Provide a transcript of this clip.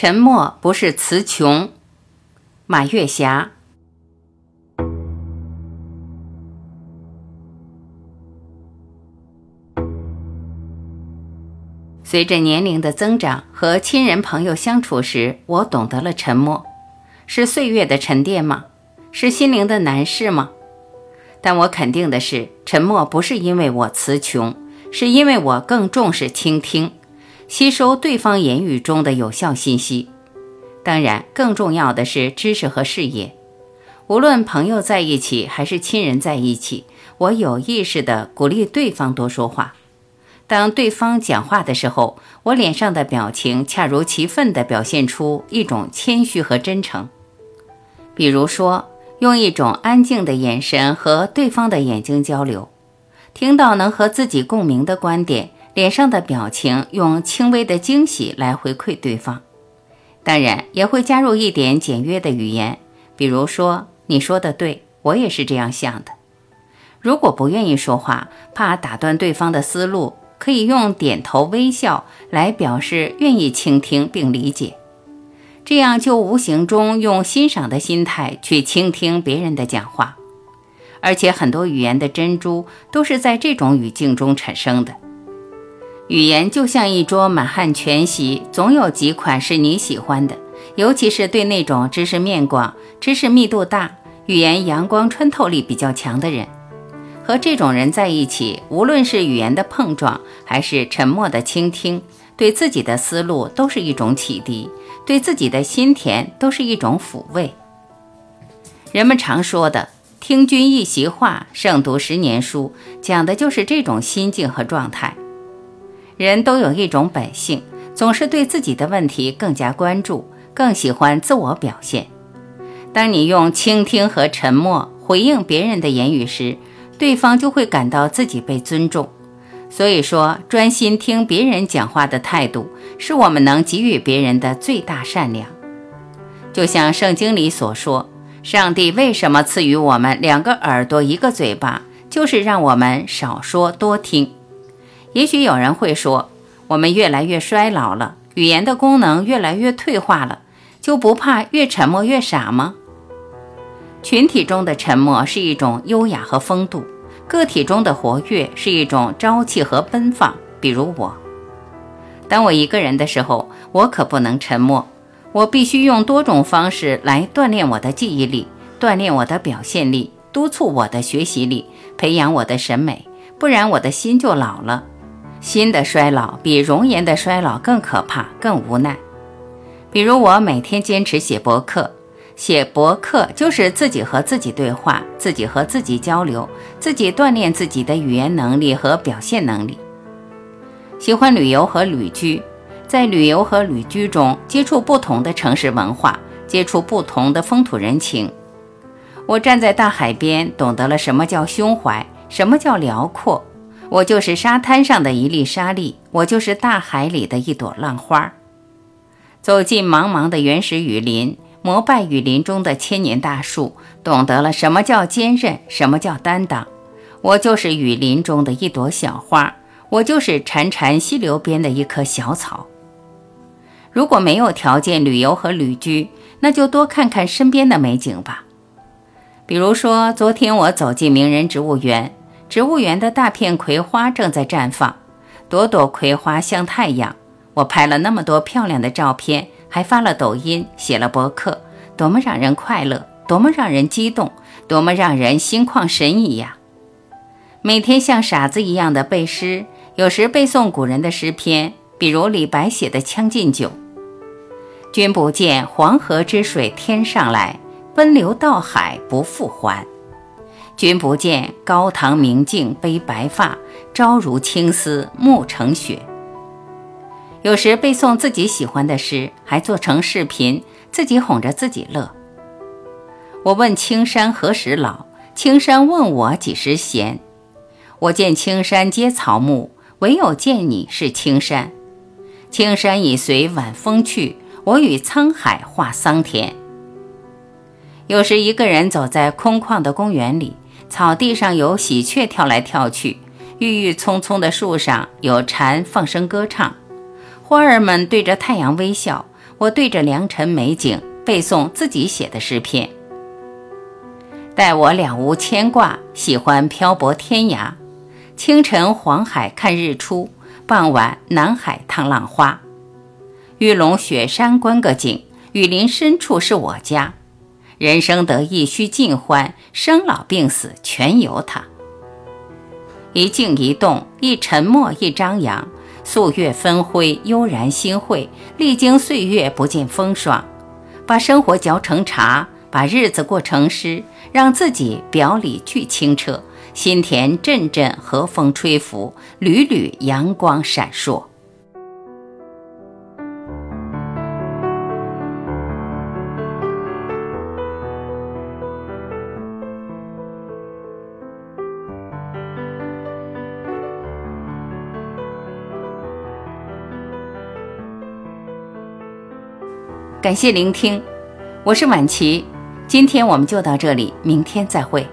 沉默不是词穷。马月霞。随着年龄的增长，和亲人朋友相处时，我懂得了沉默，是岁月的沉淀吗？是心灵的难事吗？但我肯定的是，沉默不是因为我词穷，是因为我更重视倾听，吸收对方言语中的有效信息。当然，更重要的是知识和视野。无论朋友在一起还是亲人在一起，我有意识地鼓励对方多说话。当对方讲话的时候，我脸上的表情恰如其分地表现出一种谦虚和真诚。比如说，用一种安静的眼神和对方的眼睛交流，听到能和自己共鸣的观点，脸上的表情用轻微的惊喜来回馈对方。当然，也会加入一点简约的语言，比如说：“你说的对，我也是这样想的。”如果不愿意说话，怕打断对方的思路。可以用点头微笑来表示愿意倾听并理解，这样就无形中用欣赏的心态去倾听别人的讲话，而且很多语言的珍珠都是在这种语境中产生的。语言就像一桌满汉全席，总有几款是你喜欢的，尤其是对那种知识面广、知识密度大、语言阳光穿透力比较强的人。和这种人在一起，无论是语言的碰撞，还是沉默的倾听，对自己的思路都是一种启迪，对自己的心田都是一种抚慰。人们常说的“听君一席话，胜读十年书”，讲的就是这种心境和状态。人都有一种本性，总是对自己的问题更加关注，更喜欢自我表现。当你用倾听和沉默回应别人的言语时，对方就会感到自己被尊重，所以说，专心听别人讲话的态度，是我们能给予别人的最大善良。就像圣经里所说，上帝为什么赐予我们两个耳朵一个嘴巴，就是让我们少说多听。也许有人会说，我们越来越衰老了，语言的功能越来越退化了，就不怕越沉默越傻吗？群体中的沉默是一种优雅和风度，个体中的活跃是一种朝气和奔放。比如我，当我一个人的时候，我可不能沉默，我必须用多种方式来锻炼我的记忆力，锻炼我的表现力，督促我的学习力，培养我的审美，不然我的心就老了。心的衰老比容颜的衰老更可怕，更无奈。比如我每天坚持写博客。写博客就是自己和自己对话，自己和自己交流，自己锻炼自己的语言能力和表现能力。喜欢旅游和旅居，在旅游和旅居中接触不同的城市文化，接触不同的风土人情。我站在大海边，懂得了什么叫胸怀，什么叫辽阔。我就是沙滩上的一粒沙粒，我就是大海里的一朵浪花。走进茫茫的原始雨林。膜拜雨林中的千年大树，懂得了什么叫坚韧，什么叫担当。我就是雨林中的一朵小花，我就是潺潺溪流边的一棵小草。如果没有条件旅游和旅居，那就多看看身边的美景吧。比如说，昨天我走进名人植物园，植物园的大片葵花正在绽放，朵朵葵花像太阳。我拍了那么多漂亮的照片。还发了抖音，写了博客，多么让人快乐，多么让人激动，多么让人心旷神怡呀！每天像傻子一样的背诗，有时背诵古人的诗篇，比如李白写的《将进酒》：“君不见黄河之水天上来，奔流到海不复还。君不见高堂明镜悲白发，朝如青丝暮成雪。”有时背诵自己喜欢的诗，还做成视频，自己哄着自己乐。我问青山何时老，青山问我几时闲。我见青山皆草木，唯有见你是青山。青山已随晚风去，我与沧海话桑田。有时一个人走在空旷的公园里，草地上有喜鹊跳来跳去，郁郁葱葱的树上有蝉放声歌唱。花儿们对着太阳微笑，我对着良辰美景背诵自己写的诗篇。待我了无牵挂，喜欢漂泊天涯。清晨黄海看日出，傍晚南海趟浪花。玉龙雪山观个景，雨林深处是我家。人生得意须尽欢，生老病死全由他。一静一动，一沉默一张扬，素月分辉，悠然心会。历经岁月，不见风霜，把生活嚼成茶。把日子过成诗，让自己表里俱清澈，心田阵阵和风吹拂，缕缕阳光闪烁。感谢聆听，我是晚琪。今天我们就到这里，明天再会。